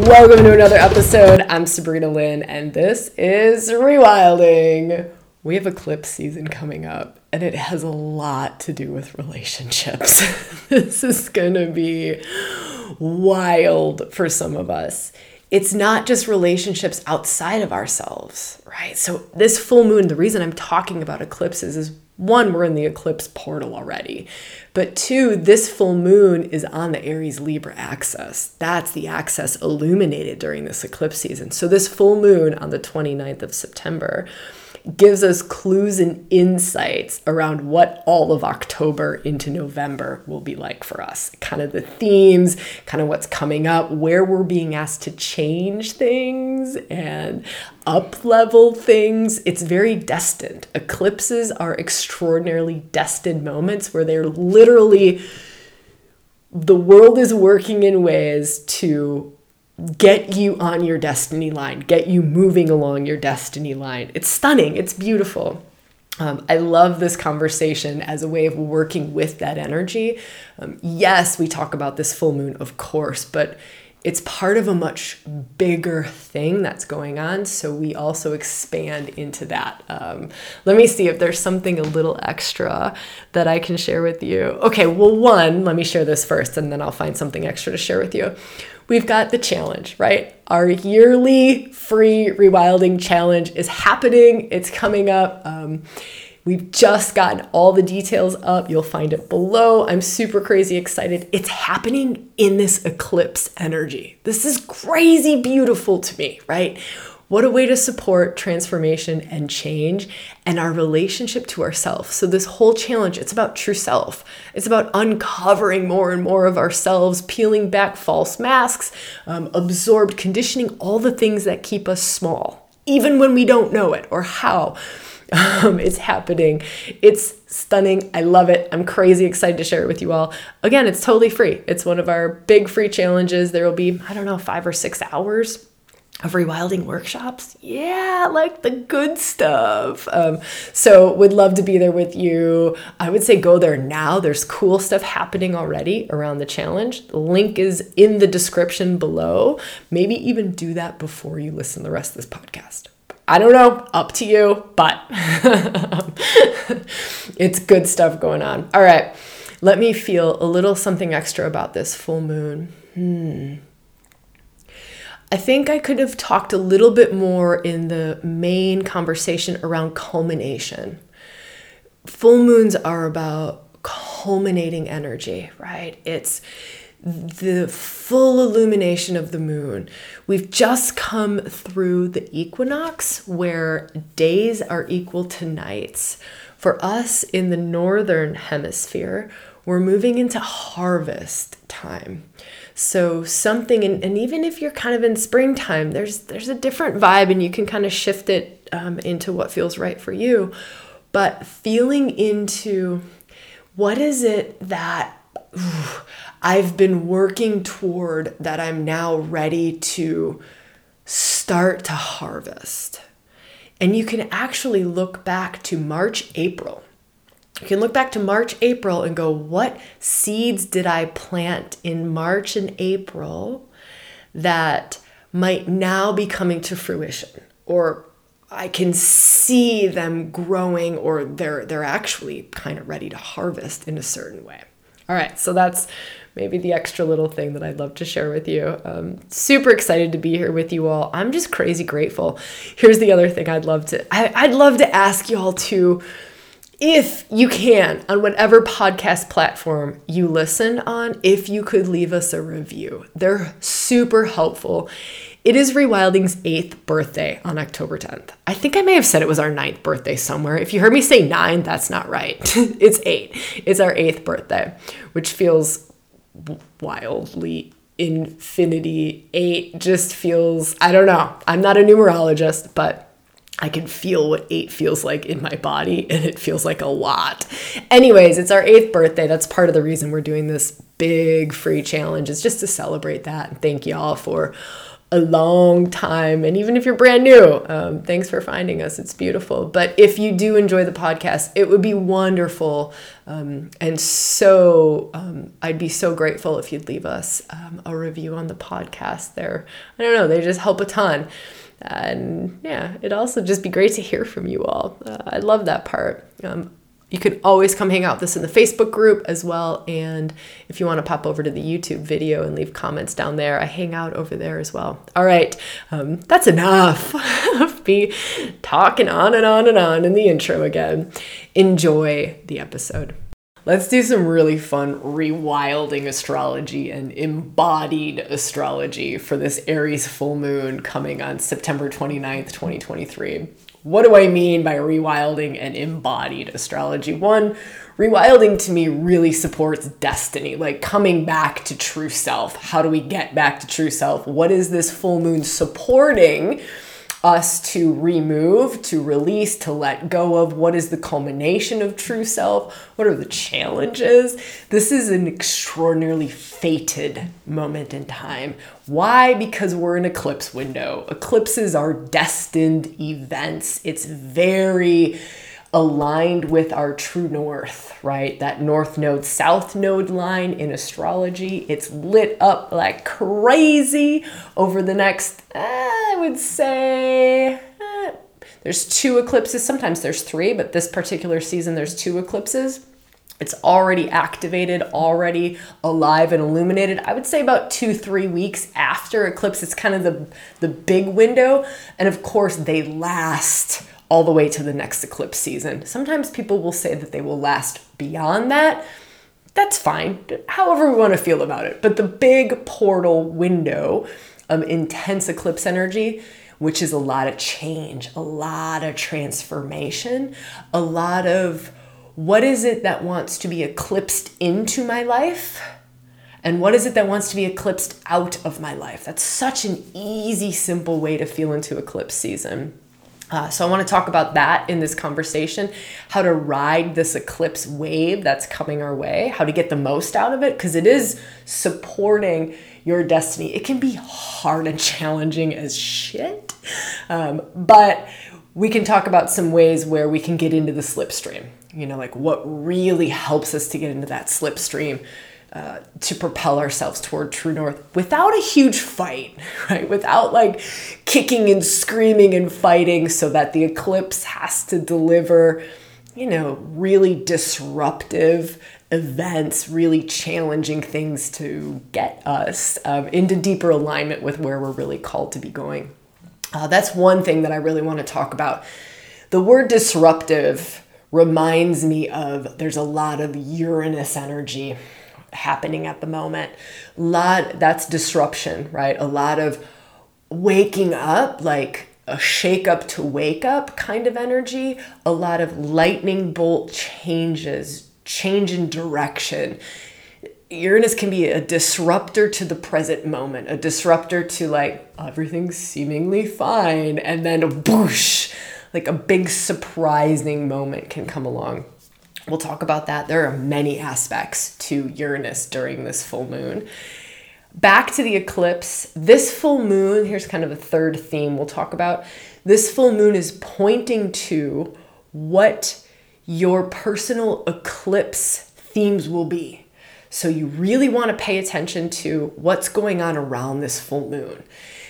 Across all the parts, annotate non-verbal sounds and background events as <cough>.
Welcome to another episode. I'm Sabrina Lynn, and this is Rewilding. We have eclipse season coming up, and it has a lot to do with relationships. <laughs> this is going to be wild for some of us. It's not just relationships outside of ourselves, right? So, this full moon, the reason I'm talking about eclipses is one, we're in the eclipse portal already. But two, this full moon is on the Aries Libra axis. That's the axis illuminated during this eclipse season. So, this full moon on the 29th of September gives us clues and insights around what all of October into November will be like for us. Kind of the themes, kind of what's coming up, where we're being asked to change things and up level things. It's very destined. Eclipses are extraordinarily destined moments where they're literally the world is working in ways to get you on your destiny line, get you moving along your destiny line. It's stunning, it's beautiful. Um, I love this conversation as a way of working with that energy. Um, yes, we talk about this full moon, of course, but it's part of a much bigger thing that's going on. So we also expand into that. Um, let me see if there's something a little extra that I can share with you. Okay, well, one, let me share this first and then I'll find something extra to share with you we've got the challenge, right? Our yearly free rewilding challenge is happening, it's coming up. Um, We've just gotten all the details up. You'll find it below. I'm super crazy excited. It's happening in this eclipse energy. This is crazy beautiful to me, right? What a way to support transformation and change and our relationship to ourselves. So, this whole challenge, it's about true self. It's about uncovering more and more of ourselves, peeling back false masks, um, absorbed conditioning, all the things that keep us small, even when we don't know it or how. <laughs> Um, it's happening. It's stunning. I love it. I'm crazy excited to share it with you all. Again, it's totally free. It's one of our big free challenges. There will be, I don't know, five or six hours of rewilding workshops? Yeah like the good stuff. Um, so would love to be there with you. I would say go there now. There's cool stuff happening already around the challenge. The link is in the description below. Maybe even do that before you listen to the rest of this podcast. I don't know, up to you, but <laughs> it's good stuff going on. All right, let me feel a little something extra about this full moon. Hmm. I think I could have talked a little bit more in the main conversation around culmination. Full moons are about culminating energy, right? It's the full illumination of the moon. We've just come through the equinox where days are equal to nights. For us in the northern hemisphere, we're moving into harvest time. So something, and, and even if you're kind of in springtime, there's there's a different vibe, and you can kind of shift it um, into what feels right for you. But feeling into what is it that ooh, I've been working toward that I'm now ready to start to harvest. And you can actually look back to March, April you can look back to March, April and go, what seeds did I plant in March and April that might now be coming to fruition? Or I can see them growing or they're they're actually kind of ready to harvest in a certain way. All right, so that's maybe the extra little thing that I'd love to share with you. Um, super excited to be here with you all. I'm just crazy grateful. Here's the other thing I'd love to I, I'd love to ask you all to if you can, on whatever podcast platform you listen on, if you could leave us a review. They're super helpful. It is Rewilding's eighth birthday on October 10th. I think I may have said it was our ninth birthday somewhere. If you heard me say nine, that's not right. <laughs> it's eight. It's our eighth birthday, which feels wildly infinity. Eight just feels, I don't know. I'm not a numerologist, but I can feel what eight feels like in my body, and it feels like a lot. Anyways, it's our eighth birthday. That's part of the reason we're doing this big free challenge, is just to celebrate that. And thank y'all for a long time. And even if you're brand new, um, thanks for finding us. It's beautiful. But if you do enjoy the podcast, it would be wonderful. Um, and so um, I'd be so grateful if you'd leave us um, a review on the podcast there. I don't know, they just help a ton. And yeah, it'd also just be great to hear from you all. Uh, I love that part. Um, you can always come hang out with us in the Facebook group as well. And if you want to pop over to the YouTube video and leave comments down there, I hang out over there as well. All right, um, that's enough <laughs> of me talking on and on and on in the intro again. Enjoy the episode. Let's do some really fun rewilding astrology and embodied astrology for this Aries full moon coming on September 29th, 2023. What do I mean by rewilding and embodied astrology? One, rewilding to me really supports destiny, like coming back to true self. How do we get back to true self? What is this full moon supporting? Us to remove, to release, to let go of? What is the culmination of true self? What are the challenges? This is an extraordinarily fated moment in time. Why? Because we're in eclipse window. Eclipses are destined events. It's very aligned with our true north, right? That north node, south node line in astrology. It's lit up like crazy over the next, uh, I would say, uh, there's two eclipses. Sometimes there's three, but this particular season there's two eclipses. It's already activated, already alive and illuminated. I would say about two, three weeks after eclipse. It's kind of the, the big window. And of course, they last all the way to the next eclipse season. Sometimes people will say that they will last beyond that. That's fine, however we want to feel about it. But the big portal window of intense eclipse energy, which is a lot of change, a lot of transformation, a lot of what is it that wants to be eclipsed into my life? And what is it that wants to be eclipsed out of my life? That's such an easy, simple way to feel into eclipse season. Uh, so, I want to talk about that in this conversation how to ride this eclipse wave that's coming our way, how to get the most out of it, because it is supporting your destiny. It can be hard and <laughs> challenging as shit, um, but we can talk about some ways where we can get into the slipstream. You know, like what really helps us to get into that slipstream uh, to propel ourselves toward true north without a huge fight, <laughs> right? Without like kicking and screaming and fighting so that the eclipse has to deliver, you know, really disruptive events, really challenging things to get us um, into deeper alignment with where we're really called to be going. Uh, that's one thing that I really want to talk about. The word disruptive reminds me of there's a lot of Uranus energy happening at the moment. A lot that's disruption, right? A lot of waking up, like a shake up to wake up kind of energy, a lot of lightning bolt changes, change in direction. Uranus can be a disruptor to the present moment, a disruptor to like everything's seemingly fine, and then a boosh, like a big surprising moment can come along. We'll talk about that. There are many aspects to Uranus during this full moon. Back to the eclipse, this full moon, here's kind of a third theme we'll talk about. This full moon is pointing to what your personal eclipse themes will be. So you really want to pay attention to what's going on around this full moon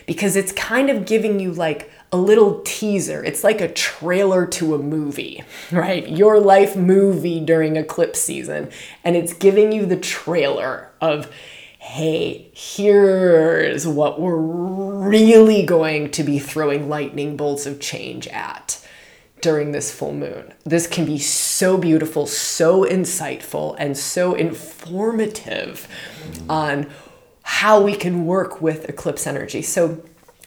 because it's kind of giving you like a little teaser. It's like a trailer to a movie, <laughs> right? Your life movie during eclipse season. And it's giving you the trailer of, hey, here's what we're really going to be throwing lightning bolts of change at during this full moon. This can be so beautiful, so insightful, and so informative on how we can work with eclipse energy. So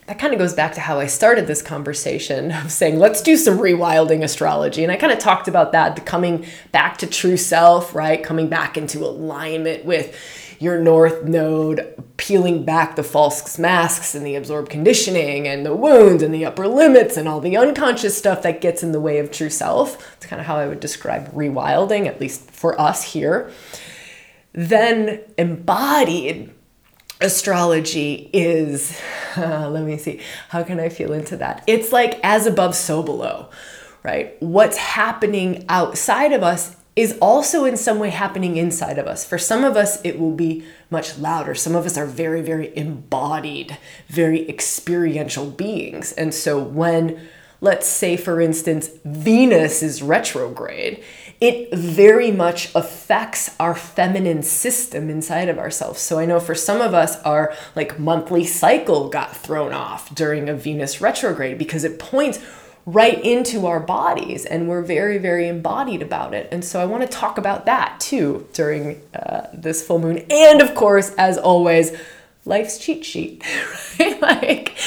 that kind of goes back to how I started this conversation of saying, let's do some rewilding astrology. And I kind of talked about that, the coming back to true self, right? Coming back into alignment with your north node, peeling back the false masks and the absorbed conditioning and the wounds and the upper limits and all the unconscious stuff that gets in the way of true self. It's kind of how I would describe rewilding, at least for us here. Then embodied astrology is, uh, <laughs> let me see, how can I feel into that? It's like as above, so below, right? What's happening outside of us is also in some way happening inside of us. For some of us, it will be much louder. Some of us are very, very embodied, very experiential beings. And so when let's say, for instance, Venus is retrograde, it very much affects our feminine system inside of ourselves. So I know for some of us, our like monthly cycle got thrown off during a Venus retrograde because it points right into our bodies and we're very very embodied about it and so i want to talk about that too during uh, this full moon and of course as always life's cheat sheet, <laughs> right? like,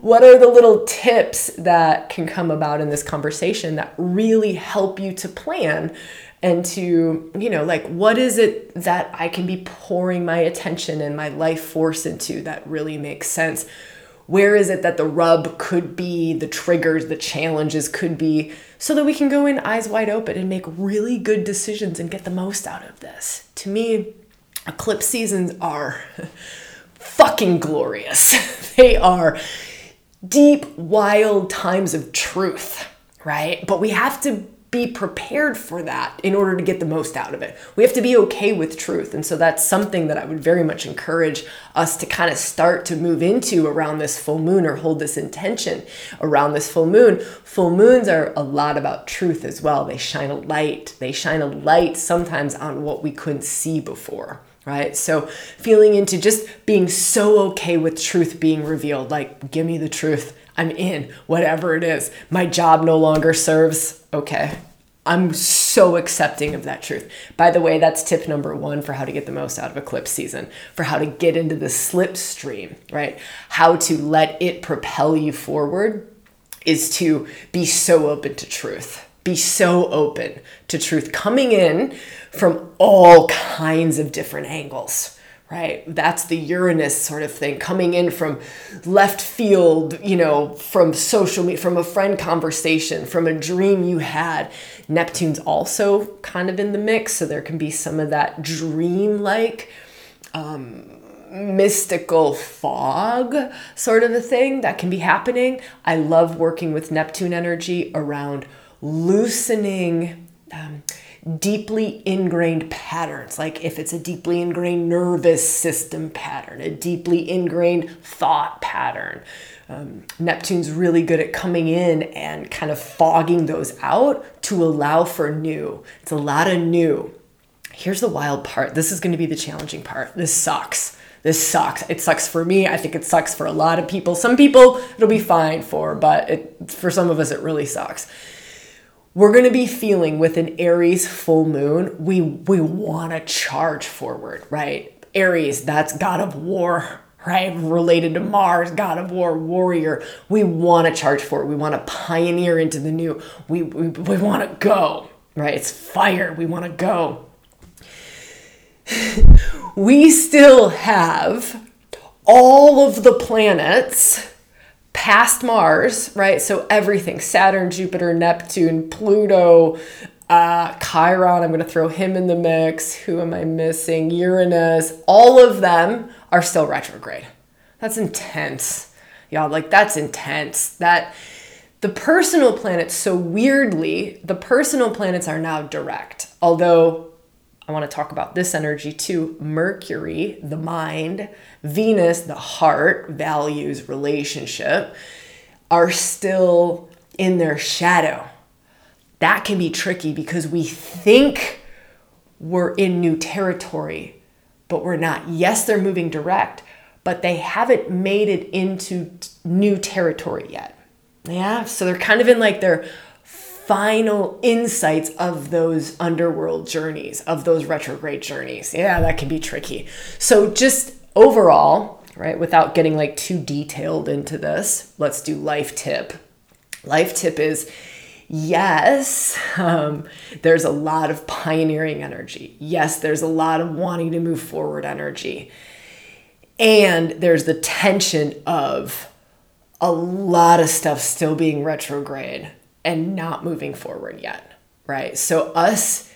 what are the little tips that can come about in this conversation that really help you to plan and to, you know, like, what is it that I can be pouring my attention and my life force into that really makes sense? Where is it that the rub could be, the triggers, the challenges could be, so that we can go in eyes wide open and make really good decisions and get the most out of this? To me, eclipse seasons are <laughs> fucking glorious. <laughs> they are deep, wild times of truth, right? But we have to be prepared for that in order to get the most out of it. We have to be okay with truth. And so that's something that I would very much encourage us to kind of start to move into around this full moon or hold this intention around this full moon. Full moons are a lot about truth as well. They shine a light, they shine a light sometimes on what we couldn't see before right? So feeling into just being so okay with truth being revealed, like, give me the truth. I'm in, whatever it is. My job no longer serves. Okay. I'm so accepting of that truth. By the way, that's tip number one for how to get the most out of eclipse season, for how to get into the slipstream, right? How to let it propel you forward is to be so open to truth be so open to truth coming in from all kinds of different angles right? That's the uranus sort of thing coming in from left field you know from social media from a friend conversation from a dream you had. Neptune's also kind of in the mix so there can be some of that dream like um, mystical fog sort of a thing that can be happening. I love working with neptune energy around loosening um, deeply ingrained patterns, like if it's a deeply ingrained nervous system pattern, a deeply ingrained thought pattern. Um, Neptune's really good at coming in and kind of fogging those out to allow for new. It's a lot of new. Here's the wild part. This is going to be the challenging part. This sucks. This sucks. It sucks for me. I think it sucks for a lot of people. Some people it'll be fine for, but it, for some of us it really sucks we're going to be feeling with an Aries full moon, we we want to charge forward, right? Aries, that's god of war, right? Related to Mars, god of war, warrior. We want to charge forward. We want to pioneer into the new. We we, we want to go, right? It's fire. We want to go. <sighs> we still have all of the planets past Mars, right? So everything Saturn, Jupiter, Neptune, Pluto, uh, Chiron, I'm going to throw him in the mix. Who am I missing? Uranus. All of them are still retrograde. That's intense. Y'all, like, that's intense. That the personal planets, so weirdly, the personal planets are now direct. Although I want to talk about this energy too. Mercury, the mind, Venus, the heart, values, relationship, are still in their shadow. That can be tricky because we think we're in new territory, but we're not. Yes, they're moving direct, but they haven't made it into new territory yet. Yeah, so they're kind of in like their final insights of those underworld journeys, of those retrograde journeys. Yeah, that can be tricky. So, just overall, right, without getting like too detailed into this, let's do life tip. Life tip is yes, um, there's a lot of pioneering energy. Yes, there's a lot of wanting to move forward energy. And there's the tension of a lot of stuff still being retrograde and not moving forward yet, right? So, us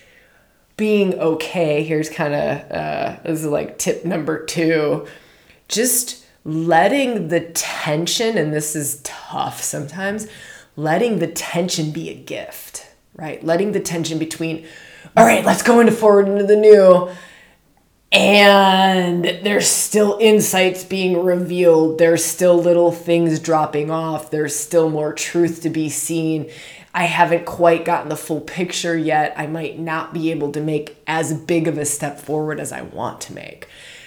being okay, here's kind of uh, this is like tip number two just letting the tension, and this is tough sometimes, letting the tension be a gift, right? Letting the tension between, all right, let's go into forward into the new and there's still insights being revealed. There's still little things dropping off. There's still more truth to be seen. I haven't quite gotten the full picture yet. I might not be able to make as big of a step forward as i want to make.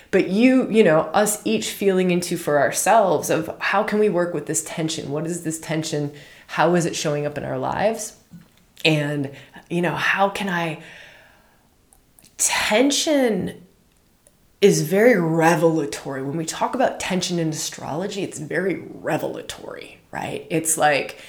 But you you know us each feeling into for ourselves of how can we work with this tension? What is this tension? How is it showing up in our lives? And you know how can i tension is very revelatory. When we talk about tension in astrology, it's very revelatory, right? It's like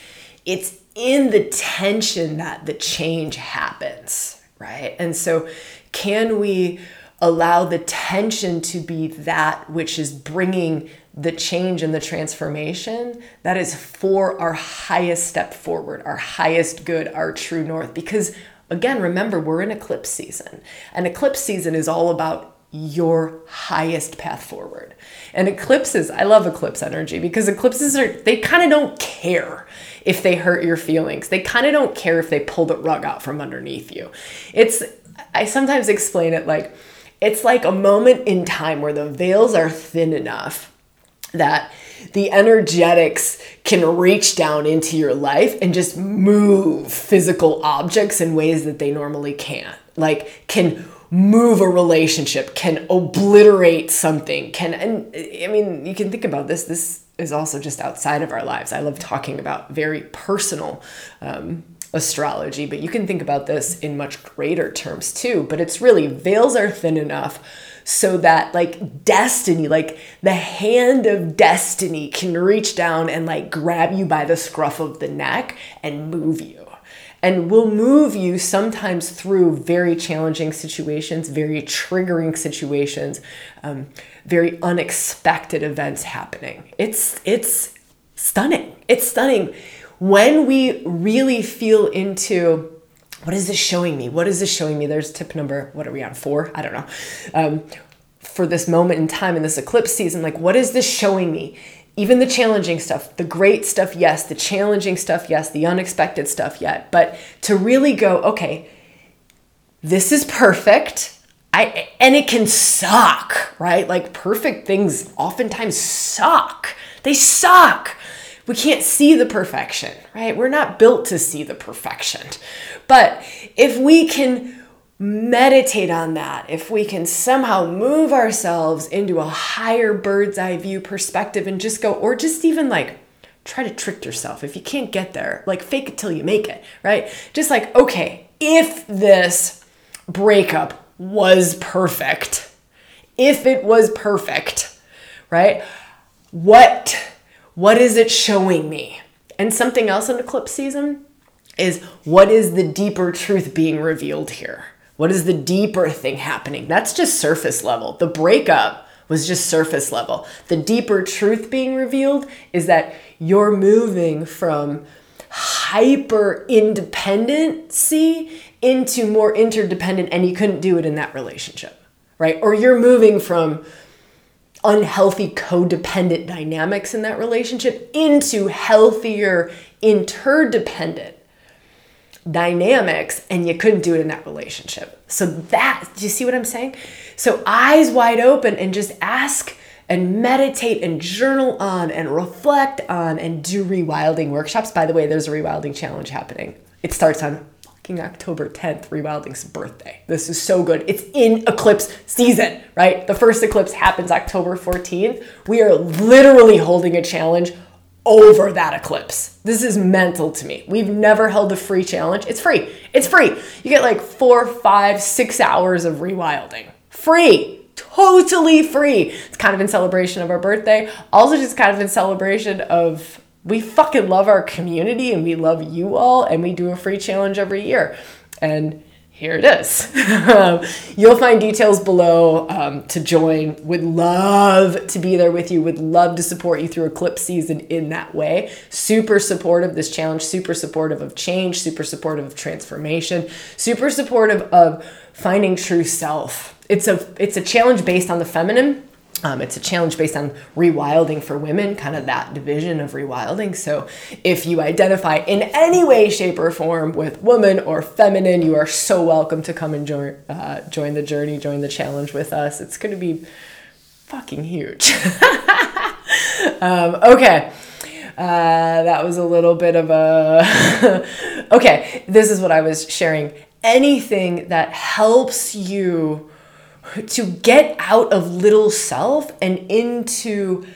it's in the tension that the change happens, right? And so, can we allow the tension to be that which is bringing the change and the transformation that is for our highest step forward, our highest good, our true north? Because again, remember, we're in eclipse season, and eclipse season is all about your highest path forward. And eclipses, I love eclipse energy because eclipses are, they kind of don't care if they hurt your feelings. They kind of don't care if they pull the rug out from underneath you. It's, I sometimes explain it like, it's like a moment in time where the veils are thin enough that the energetics can reach down into your life and just move physical objects in ways that they normally can't. Like, can move a relationship, can obliterate something, can, and I mean, you can think about this. This is also just outside of our lives. I love talking about very personal um, astrology, but you can think about this in much greater terms too. But it's really veils are thin enough so that like destiny, like the hand of destiny can reach down and like grab you by the scruff of the neck and move you and will move you sometimes through very challenging situations, very triggering situations, um, very unexpected events happening. It's it's stunning. It's stunning when we really feel into what is this showing me? What is this showing me? There's tip number. What are we on? Four? I don't know. Um, for this moment in time in this eclipse season, like what is this showing me? Even the challenging stuff, the great stuff, yes, the challenging stuff, yes, the unexpected stuff, yet. But to really go, okay, this is perfect. I and it can suck, right? Like perfect things oftentimes suck. They suck. We can't see the perfection, right? We're not built to see the perfection. But if we can meditate on that, if we can somehow move ourselves into a higher bird's eye view perspective and just go, or just even like try to trick yourself. If you can't get there, like fake it till you make it, right? Just like, okay, if this breakup was perfect, if it was perfect, right? What what is it showing me? And something else in eclipse season is what is the deeper truth being revealed here? What is the deeper thing happening? That's just surface level. The breakup was just surface level. The deeper truth being revealed is that you're moving from hyper independency into more interdependent, and you couldn't do it in that relationship, right? Or you're moving from unhealthy codependent dynamics in that relationship into healthier interdependent dynamics and you couldn't do it in that relationship. So that, do you see what I'm saying? So eyes wide open and just ask and meditate and journal on and reflect on and do rewilding workshops. By the way, there's a rewilding challenge happening. It starts on fucking October 10th, rewilding's birthday. This is so good. It's in eclipse season, right? The first eclipse happens October 14th. We are literally holding a challenge over that eclipse. This is mental to me. We've never held a free challenge. It's free. It's free. You get like four, five, six hours of rewilding. Free. Totally free. It's kind of in celebration of our birthday. Also, just kind of in celebration of we fucking love our community and we love you all, and we do a free challenge every year. And here it is. <laughs> Um, you'll find details below um, to join. Would love to be there with you. Would love to support you through Eclipse season in that way. Super supportive this challenge, super supportive of change, super supportive of transformation, super supportive of finding true self. It's a it's a challenge based on the feminine Um, it's a challenge based on rewilding for women, kind of that division of rewilding. So, if you identify in any way, shape, or form with woman or feminine, you are so welcome to come and join uh, join the journey, join the challenge with us. It's going to be fucking huge. <laughs> um, okay. Uh, that was a little bit of a. <laughs> okay, this is what I was sharing. Anything that helps you to get out of little self and into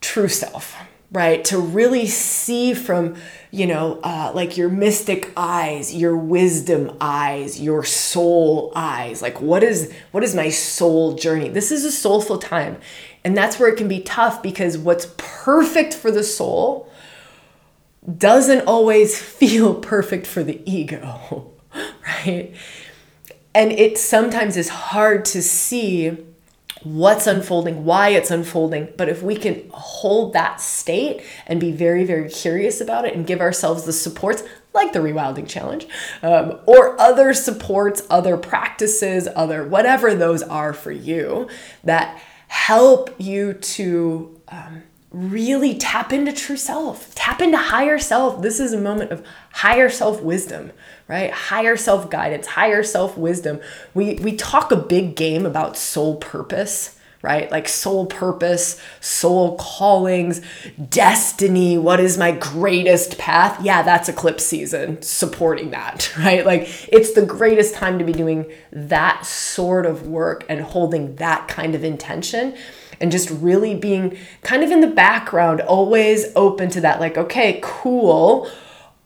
true self, right? To really see from, you know, uh, like your mystic eyes, your wisdom eyes, your soul eyes. Like, what is what is my soul journey? This is a soulful time, and that's where it can be tough because what's perfect for the soul doesn't always <laughs> feel perfect for the ego, <laughs> right? And it sometimes is hard to see what's unfolding, why it's unfolding. But if we can hold that state and be very, very curious about it and give ourselves the supports, like the Rewilding Challenge, um, or other supports, other practices, other whatever those are for you that help you to um, really tap into true self, tap into higher self. This is a moment of higher self wisdom, right? Higher self guidance, higher self wisdom. We we talk a big game about soul purpose, right? Like soul purpose, soul callings, destiny. What is my greatest path? Yeah, that's eclipse season supporting that, <laughs> right? Like it's the greatest time to be doing that sort of work and holding that kind of intention and just really being kind of in the background, always open to that. Like, okay, cool.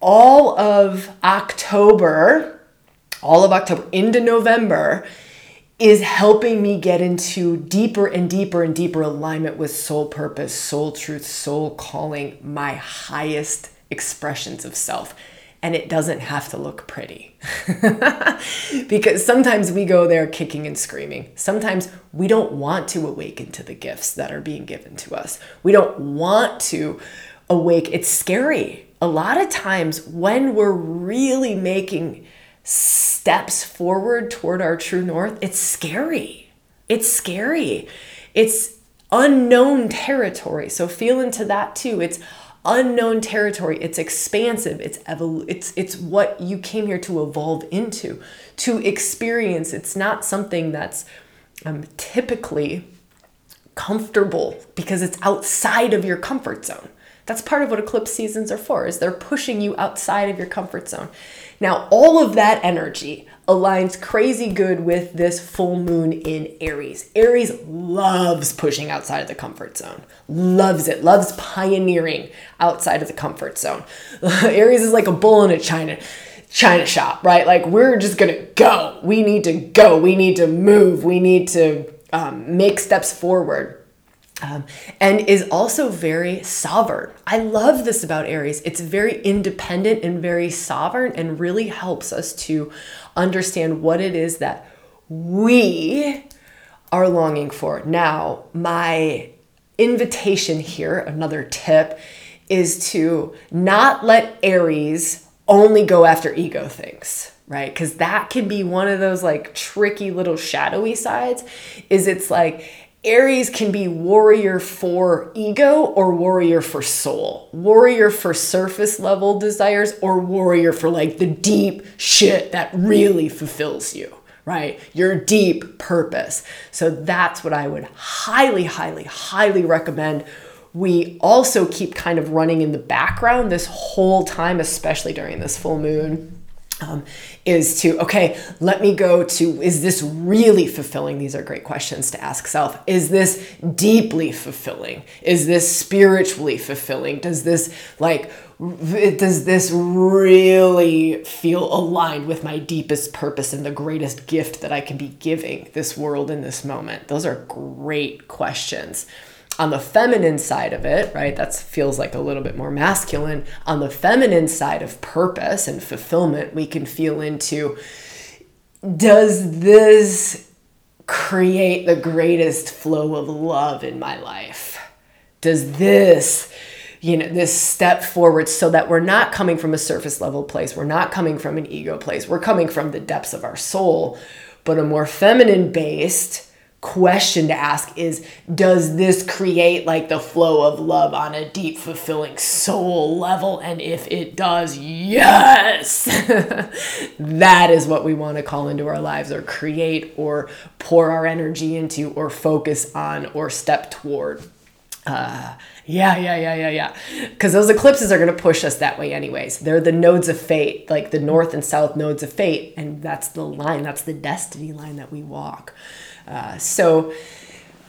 All of October, all of October into November is helping me get into deeper and deeper and deeper alignment with soul purpose, soul truth, soul calling, my highest expressions of self and it doesn't have to look pretty. <laughs> because sometimes we go there kicking and screaming. Sometimes we don't want to awaken to the gifts that are being given to us. We don't want to awake. It's scary. A lot of times when we're really making steps forward toward our true north, it's scary. It's scary. It's unknown territory. So feel into that too. It's unknown territory. It's expansive. It's evol- it's it's what you came here to evolve into, to experience. It's not something that's um, typically comfortable because it's outside of your comfort zone. That's part of what eclipse seasons are for, is they're pushing you outside of your comfort zone. Now, all of that energy aligns crazy good with this full moon in Aries. Aries loves pushing outside of the comfort zone, loves it, loves pioneering outside of the comfort zone. <laughs> Aries is like a bull in a china. China shop, right? Like, we're just gonna go. We need to go. We need to move. We need to um, make steps forward. Um, and is also very sovereign. I love this about Aries. It's very independent and very sovereign and really helps us to understand what it is that we are longing for. Now, my invitation here, another tip, is to not let Aries only go after ego things right because that can be one of those like tricky little shadowy sides is it's like Aries can be warrior for ego or warrior for soul, warrior for surface level desires, or warrior for like the deep shit that really fulfills you, right? Your deep purpose. So that's what I would highly, highly, highly recommend. We also keep kind of running in the background this whole time, especially during this full moon um, is to okay let me go to is this really fulfilling? These are great questions to ask self. Is this deeply fulfilling? Is this spiritually fulfilling? Does this like does this really feel aligned with my deepest purpose and the greatest gift that i can be giving this world in this moment? Those are great questions on the feminine side of it, right, that feels like a little bit more masculine. On the feminine side of purpose and fulfillment, we can feel into does this create the greatest flow of love in my life? Does this, you know, this step forward so that we're not coming from a surface level place, we're not coming from an ego place, we're coming from the depths of our soul, but a more feminine based question to ask is does this create like the flow of love on a deep fulfilling soul level and if it does yes <laughs> that is what we want to call into our lives or create or pour our energy into or focus on or step toward uh, yeah, yeah, yeah, yeah, yeah. Because those eclipses are going to push us that way, anyways. They're the nodes of fate, like the north and south nodes of fate. And that's the line, that's the destiny line that we walk. Uh, so,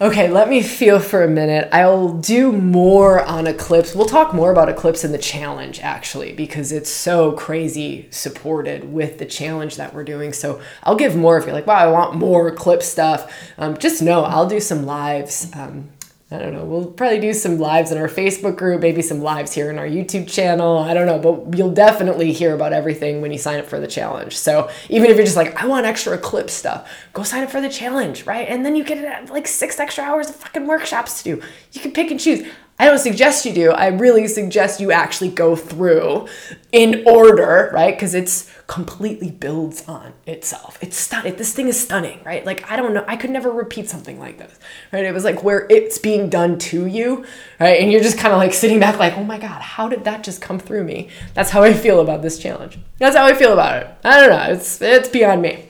okay, let me feel for a minute. I'll do more on eclipse. We'll talk more about eclipse in the challenge, actually, because it's so crazy supported with the challenge that we're doing. So, I'll give more if you're like, wow, I want more eclipse stuff. Um, just know I'll do some lives. Um, I don't know. We'll probably do some lives in our Facebook group, maybe some lives here in our YouTube channel. I don't know, but you'll definitely hear about everything when you sign up for the challenge. So even if you're just like, I want extra Eclipse stuff, go sign up for the challenge, right? And then you get uh, like six extra hours of fucking workshops to do. You can pick and choose. I don't suggest you do. I really suggest you actually go through in order, right? Because it's completely builds on itself. It's stunning. This thing is stunning, right? Like I don't know. I could never repeat something like this, right? It was like where it's being done to you, right? And you're just kind of like sitting back, like, oh my god, how did that just come through me? That's how I feel about this challenge. That's how I feel about it. I don't know. It's it's beyond me.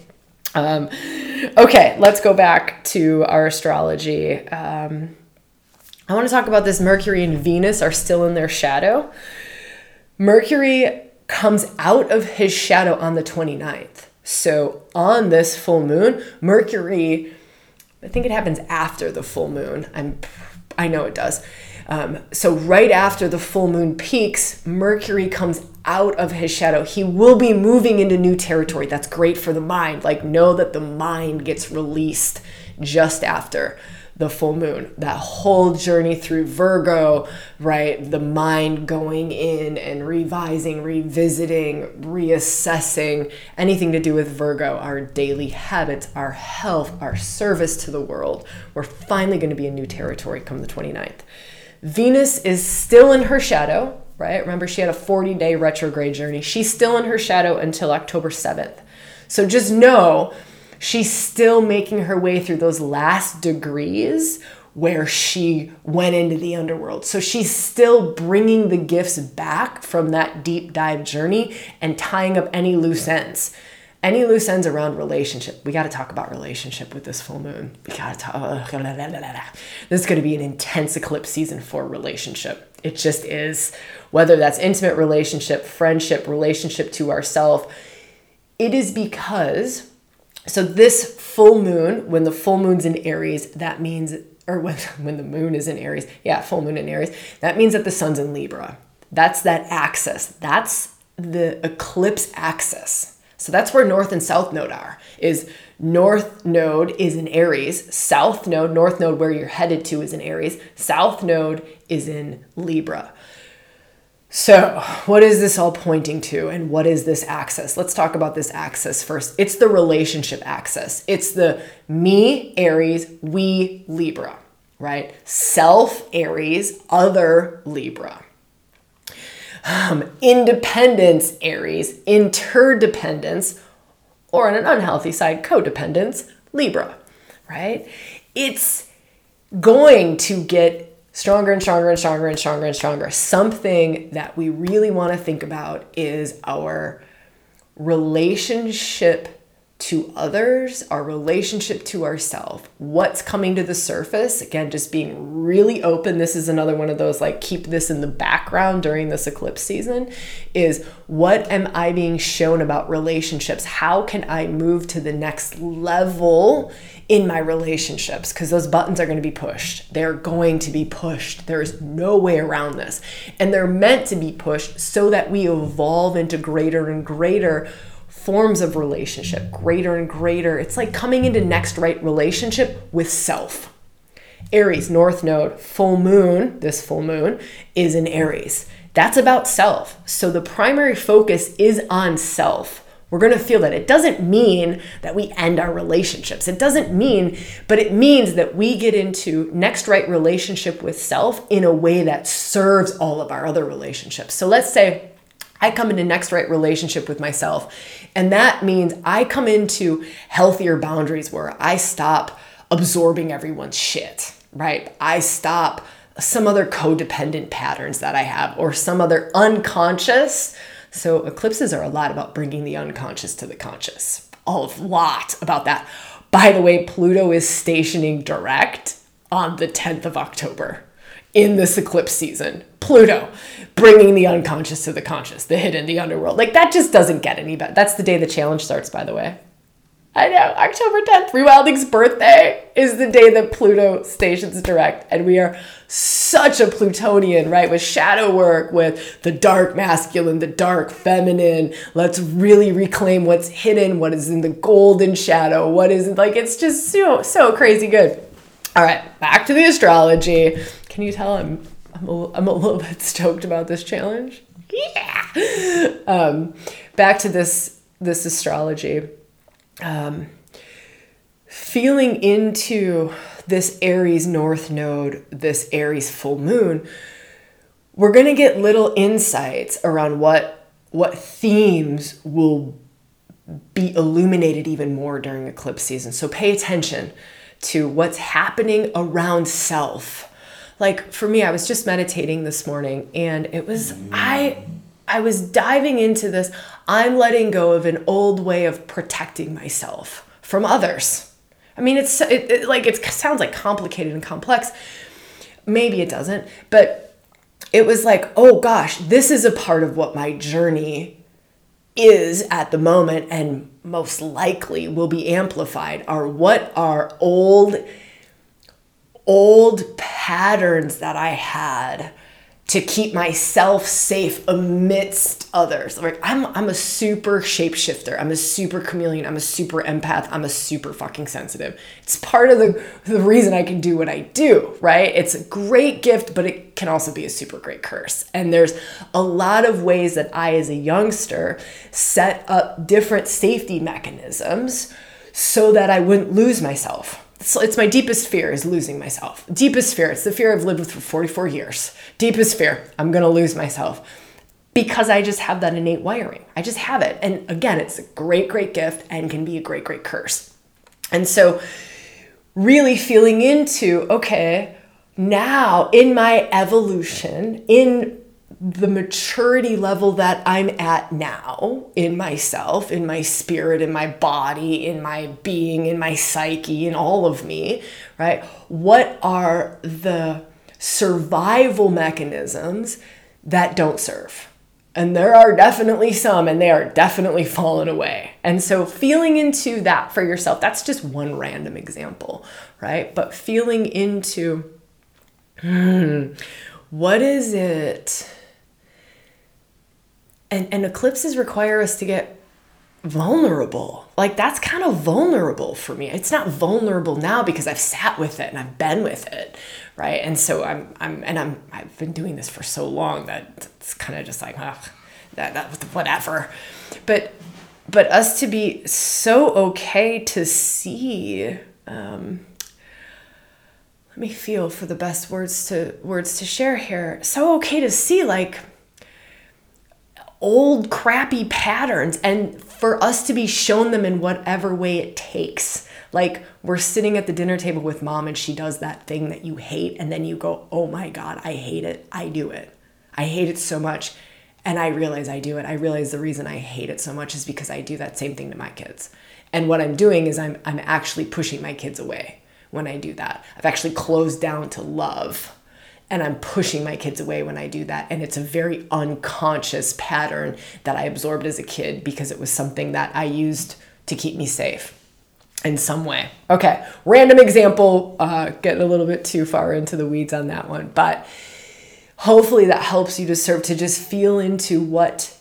Um, okay, let's go back to our astrology. Um, I want to talk about this Mercury and Venus are still in their shadow. Mercury comes out of his shadow on the 29th. So on this full moon, Mercury, I think it happens after the full moon. I'm I know it does. Um, so right after the full moon peaks, Mercury comes out of his shadow. He will be moving into new territory. That's great for the mind. Like know that the mind gets released just after the full moon. That whole journey through Virgo, right? The mind going in and revising, revisiting, reassessing anything to do with Virgo, our daily habits, our health, our service to the world. We're finally going to be in new territory come the 29th. Venus is still in her shadow, right? Remember, she had a 40 day retrograde journey. She's still in her shadow until October 7th. So just know she's still making her way through those last degrees where she went into the underworld. So she's still bringing the gifts back from that deep dive journey and tying up any loose ends. Any loose ends around relationship. We got to talk about relationship with this full moon. We got to talk. Uh, this is going to be an intense eclipse season for relationship. It just is. Whether that's intimate relationship, friendship, relationship to ourself, it is because so this full moon, when the full moon's in Aries, that means or when, <laughs> when the moon is in Aries, yeah, full moon in Aries, that means that the sun's in Libra. That's that axis. That's the eclipse axis. So that's where north and south node are. Is north node is in Aries, south node, north node where you're headed to is in Aries, south node is in Libra. So, what is this all pointing to, and what is this axis? Let's talk about this axis first. It's the relationship axis. It's the me, Aries, we, Libra, right? Self, Aries, other, Libra. Um, independence, Aries, interdependence, or on an unhealthy side, codependence, Libra, right? It's going to get stronger and stronger and stronger and stronger and stronger. Something that we really want to think about is our relationship to others, our relationship to ourselves, what's coming to the surface. Again, just being really open. This is another one of those like keep this in the background during this eclipse season is what am I being shown about relationships? How can I move to the next level in my relationships? Because those buttons are going to be pushed. They're going to be pushed. There's no way around this. And they're meant to be pushed so that we evolve into greater and greater forms of relationship, greater and greater. It's like coming into next right relationship with self. Aries, North Node, full moon, this full moon is in Aries. That's about self. So the primary focus is on self. We're going to feel that. It doesn't mean that we end our relationships. It doesn't mean, but it means that we get into next right relationship with self in a way that serves all of our other relationships. So let's say I come into next right relationship with myself. And that means I come into healthier boundaries where I stop absorbing everyone's shit, right? I stop some other codependent patterns that I have or some other unconscious. So eclipses are a lot about bringing the unconscious to the conscious. A lot about that. By the way, Pluto is stationing direct on the 10th of October in this eclipse season. Pluto bringing the unconscious to the conscious, the hidden, the underworld. Like that just doesn't get any better. That's the day the challenge starts, by the way. I know, October 10th, Rewilding's birthday is the day that Pluto stations direct. And we are such a Plutonian, right? With shadow work, with the dark masculine, the dark feminine. Let's really reclaim what's hidden, what is in the golden shadow, what is like, it's just so, so crazy good. All right, back to the astrology. Can you tell I'm, I'm, a, I'm a little <laughs> bit stoked about this challenge? Yeah. Um, back to this, this astrology um, feeling into this Aries North Node, this Aries full moon, we're going to get little insights around what what themes will be illuminated even more during eclipse season. So pay attention to what's happening around self. Like for me, I was just meditating this morning and it was I I was diving into this. I'm letting go of an old way of protecting myself from others. I mean, it's it, it, like it sounds like complicated and complex. Maybe it doesn't, but it was like, oh gosh, this is a part of what my journey is at the moment and most likely will be amplified are what are old old patterns that I had to keep myself safe amidst others. Like I'm I'm a super shapeshifter. I'm a super chameleon. I'm a super empath. I'm a super fucking sensitive. It's part of the the reason I can do what I do, right? It's a great gift, but it can also be a super great curse. And there's a lot of ways that I as a youngster set up different safety mechanisms so that I wouldn't lose myself it's, it's my deepest fear is losing myself. Deepest fear. It's the fear I've lived with for 44 years. Deepest fear. I'm going to lose myself because I just have that innate wiring. I just have it. And again, it's a great, great gift and can be a great, great curse. And so, really feeling into okay, now in my evolution, in the maturity level that I'm at now in myself, in my spirit, in my body, in my being, in my psyche, in all of me, right? What are the survival mechanisms that don't serve? And there are definitely some, and they are definitely fallen away. And so, feeling into that for yourself, that's just one random example, right? But feeling into, hmm, what is it? And, and eclipses require us to get vulnerable. Like that's kind of vulnerable for me. It's not vulnerable now because I've sat with it and I've been with it, right? And so I'm I'm and I'm I've been doing this for so long that it's kind of just like ugh, that that whatever. But but us to be so okay to see um, let me feel for the best words to words to share here. So okay to see like old crappy patterns and for us to be shown them in whatever way it takes. Like we're sitting at the dinner table with mom and she does that thing that you hate and then you go, "Oh my god, I hate it. I do it. I hate it so much." And I realize I do it. I realize the reason I hate it so much is because I do that same thing to my kids. And what I'm doing is I'm I'm actually pushing my kids away when I do that. I've actually closed down to love and I'm pushing my kids away when I do that. And it's a very unconscious pattern that I absorbed as a kid because it was something that I used to keep me safe in some way. Okay, random example, uh, getting a little bit too far into the weeds on that one, but hopefully that helps you to serve to just feel into what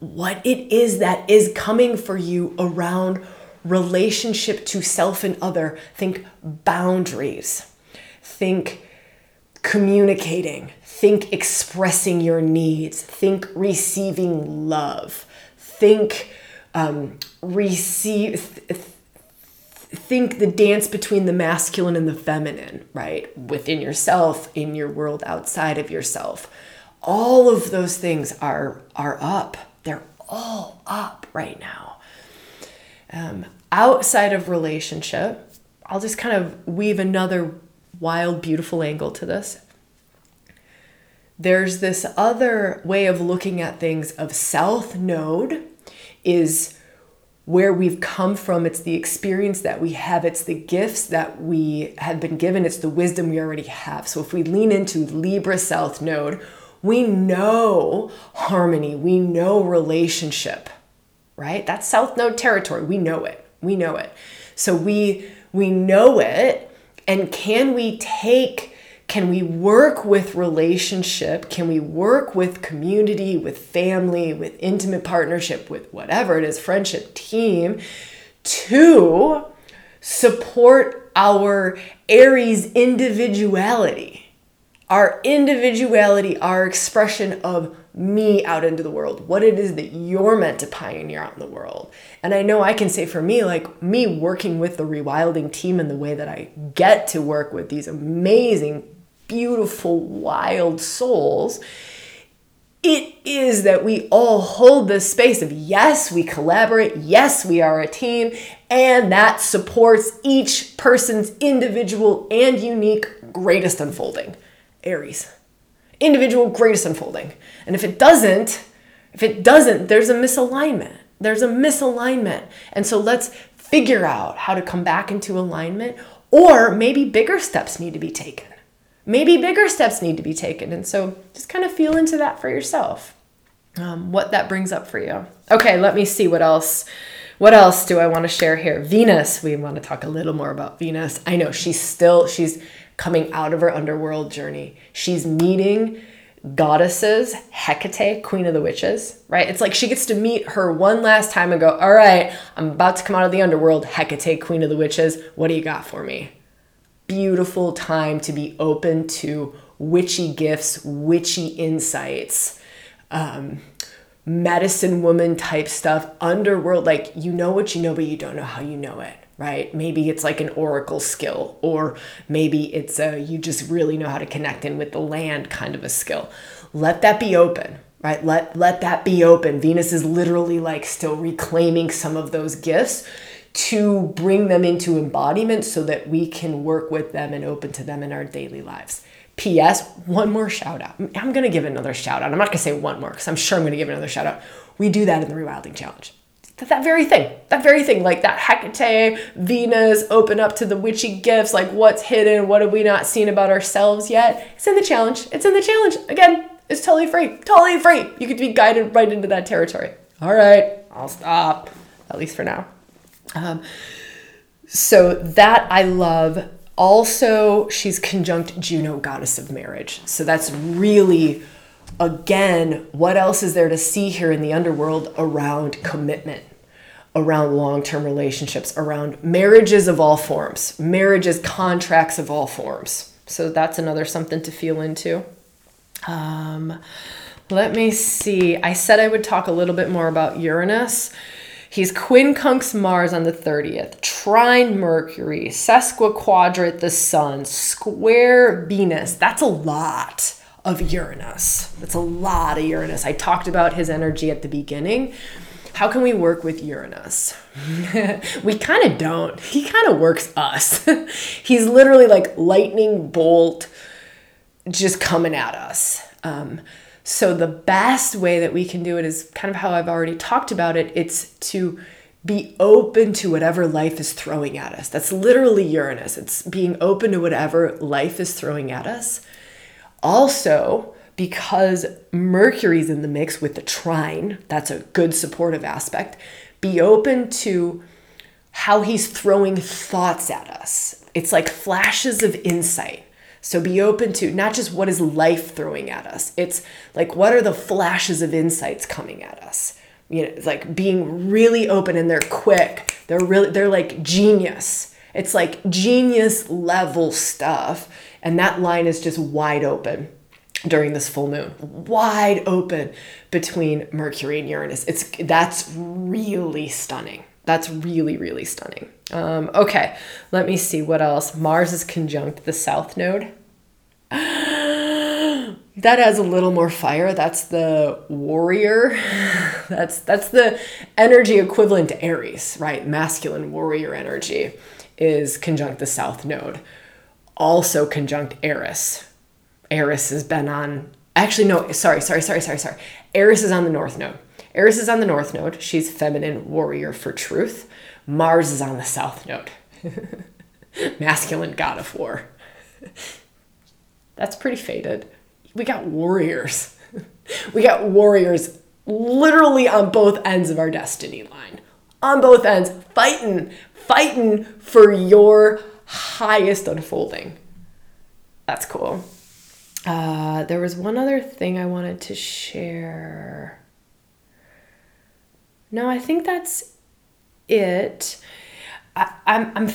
what it is that is coming for you around relationship to self and other. Think boundaries. Think communicating, think expressing your needs, think receiving love, think um, receive. Th- think the dance between the masculine and the feminine, right? Within yourself, in your world outside of yourself. All of those things are are up. They're all up right now. Um, outside of relationship, I'll just kind of weave another wild, beautiful angle to this. There's this other way of looking at things of South Node is where we've come from. It's the experience that we have. It's the gifts that we have been given. It's the wisdom we already have. So if we lean into Libra South Node, we know harmony, we know relationship, right? That's South Node territory. We know it. We know it. So we we know it and can we take can we work with relationship? Can we work with community, with family, with intimate partnership, with whatever it is, friendship, team, to support our Aries individuality? Our individuality, our expression of me out into the world, what it is that you're meant to pioneer out in the world. And I know I can say for me, like me working with the Rewilding team in the way that I get to work with these amazing beautiful, wild souls. It is that we all hold this space of yes, we collaborate, yes, we are a team, and that supports each person's individual and unique greatest unfolding. Aries. Individual greatest unfolding. And if it doesn't, if it doesn't, there's a misalignment. There's a misalignment. And so let's figure out how to come back into alignment, or maybe bigger steps need to be taken maybe bigger steps need to be taken. And so just kind of feel into that for yourself, um, what that brings up for you. Okay, let me see what else. What else do I want to share here? Venus. We want to talk a little more about Venus. I know she's still she's coming out of her underworld journey. She's meeting goddesses, Hecate, queen of the witches, right? It's like she gets to meet her one last time and go, "All right, I'm about to come out of the underworld, Hecate, queen of the witches. What do you got for me?" beautiful time to be open to witchy gifts, witchy insights, um, medicine woman type stuff, underworld. Like, you know what you know, but you don't know how you know it, right? Maybe it's like an oracle skill, or maybe it's a you just really know how to connect in with the land kind of a skill. Let that be open. Right? Let let that be open. Venus is literally like still reclaiming some of those gifts to bring them into embodiment so that we can work with them and open to them in our daily lives. P.S. One more shout out. I'm to give another shout out. I'm not to say one more because I'm sure I'm to give another shout out. We do that in the Rewilding Challenge. That, that very thing, that very thing, like that Hecate, Venus, open up to the witchy gifts, like what's hidden, what have we not seen about ourselves yet? It's in the challenge. It's in the challenge. Again, it's totally free. Totally free. You could be guided right into that territory. All right, I'll stop, at least for now. Um, so that I love. Also, she's conjunct Juno, goddess of marriage. So that's really, again, what else is there to see here in the underworld around commitment, around long term relationships, around marriages of all forms, marriages, contracts of all forms. So that's another something to feel into. Um, let me see. I said I would talk a little bit more about Uranus. He's quincunx Mars on the 30th, trine Mercury, sesquiquadrate the Sun, square Venus. That's a lot of Uranus. That's a lot of Uranus. I talked about his energy at the beginning. How can we work with Uranus? <laughs> we kind of don't. He kind of works us. <laughs> He's literally like lightning bolt just coming at us. Um, so, the best way that we can do it is kind of how I've already talked about it it's to be open to whatever life is throwing at us. That's literally Uranus. It's being open to whatever life is throwing at us. Also, because Mercury's in the mix with the trine, that's a good supportive aspect. Be open to how he's throwing thoughts at us. It's like flashes of insight. So be open to not just what is life throwing at us. It's like what are the flashes of insights coming at us. You know, it's like being really open and they're quick. They're really they're like genius. It's like genius level stuff and that line is just wide open during this full moon. Wide open between Mercury and Uranus. It's that's really stunning. That's really really stunning. Um, okay, let me see what else. Mars is conjunct the south node. <gasps> that has a little more fire. That's the warrior. <laughs> that's that's the energy equivalent to Aries, right? Masculine warrior energy. is conjunct the south node. Also conjunct Eris. Eris has been on, actually, no, sorry, sorry, sorry, sorry, sorry. Eris is on the north node. Eris is on the north node. She's feminine warrior for truth. Mars is on the south node. <laughs> Masculine god of war. That's pretty faded. We got warriors. <laughs> we got warriors literally on both ends of our destiny line. On both ends, fighting, fighting for your highest unfolding. That's cool. Uh, there was one other thing I wanted to share. No, I think that's it. I, I'm, I'm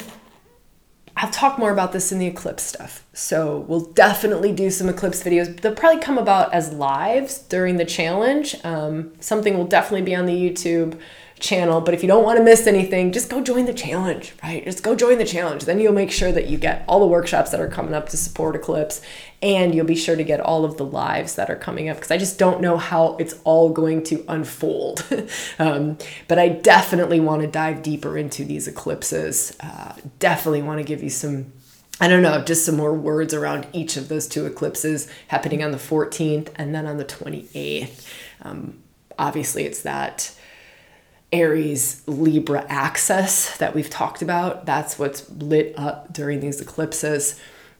I'll talk more about this in the Eclipse stuff. So we'll definitely do some Eclipse videos. They'll probably come about as lives during the challenge. Um, something will definitely be on the YouTube channel. But if you don't want to miss anything, just go join the challenge, right? Just go join the challenge. Then you'll make sure that you get all the workshops that are coming up to support Eclipse and you'll be sure to get all of the lives that are coming up because I just don't know how it's all going to unfold. <laughs> um, but I definitely want to dive deeper into these eclipses. Uh, definitely want to give you some I don't know, just some more words around each of those two eclipses happening on the 14th and then on the 28th. Um, obviously, it's that Aries Libra axis that we've talked about. That's what's lit up during these eclipses.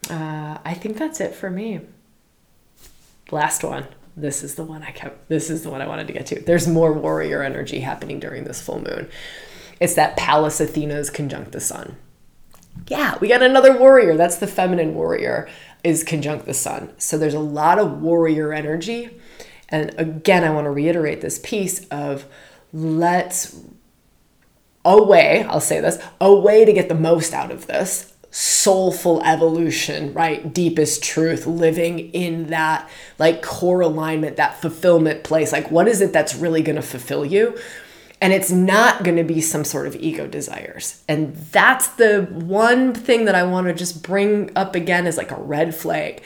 Uh, I think that's it for me. Last one. This is the one I kept. This is the one I wanted to get to. There's more warrior energy happening during this full moon. It's that Pallas Athena's conjunct the sun. Yeah, we got another warrior. That's the feminine warrior is conjunct the sun. So there's a lot of warrior energy. And again, I want to reiterate this piece of let's a way, I'll say this, a way to get the most out of this soulful evolution, right? Deepest truth, living in that like core alignment, that fulfillment place. Like, what is it that's really going to fulfill you? And it's not going to be some sort of ego desires. And that's the one thing that I want to just bring up again as like a red flag.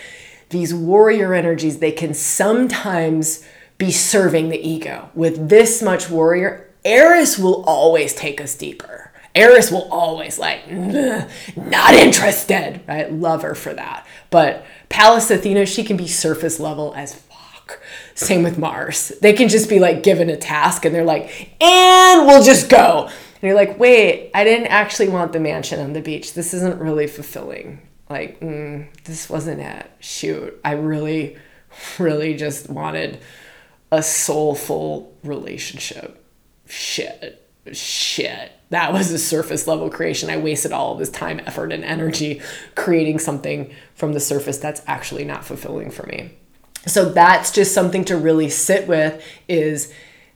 These warrior energies, they can sometimes be serving the ego. With this much warrior, Eris will always take us deeper. Eris will always like, not interested, right? Love her for that. But Pallas Athena, she can be surface level as fuck. Same with Mars. They can just be like given a task and they're like, and we'll just go. And you're like, wait, I didn't actually want the mansion on the beach. This isn't really fulfilling. Like, mm, this wasn't it. Shoot, I really, really just wanted a soulful relationship. Shit. Shit. That was a surface level creation. I wasted all of this time, effort, and energy creating something from the surface that's actually not fulfilling for me. So that's just something to really sit with is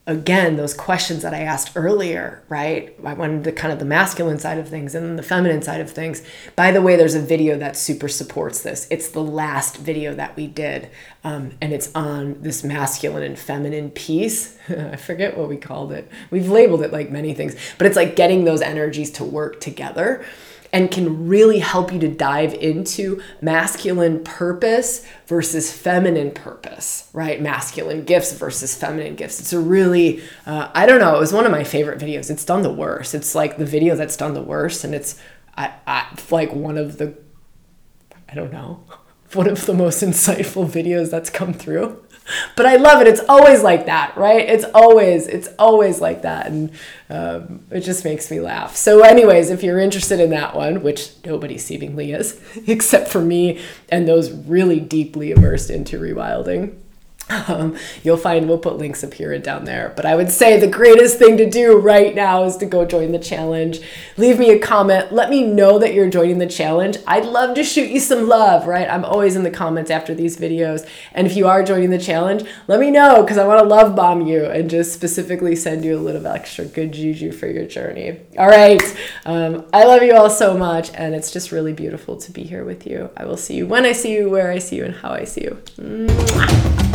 again those questions that i asked earlier right? I wanted the kind of the masculine side of things and then the feminine side of things. By the way there's a video that super supports this. It's the last video that we did um, and it's on this masculine and feminine piece. <laughs> I forget what we called it. We've labeled it like many things but it's like getting those energies to work together and can really help you to dive into masculine purpose versus feminine purpose, right? Masculine gifts versus feminine gifts. It's a really, uh, I don't know, it was one of my favorite videos. It's done the worst. It's like the video that's done the worst, and it's I, I, like one of the, I don't know, <laughs> one of the most insightful videos that's come through but I love it. It's always like that, right? It's always, it's always like that. And um, it just makes me laugh. So, anyways, if you're interested in that one, which nobody seemingly is, <laughs> except for me and those really deeply immersed into rewilding, um, you'll find we'll put links up here and down there. But I would say the greatest thing to do right now is to go join the challenge. Leave me a comment. Let me know that you're joining the challenge. I'd love to shoot you some love, right? I'm always in the comments after these videos. And if you are joining the challenge, let me know because I want to love bomb you and just specifically send you a little extra good juju for your journey. All right. Um, I love you all so much. And it's just really beautiful to be here with you. I will see you when I see you, where I see you, and how I see you. Mwah.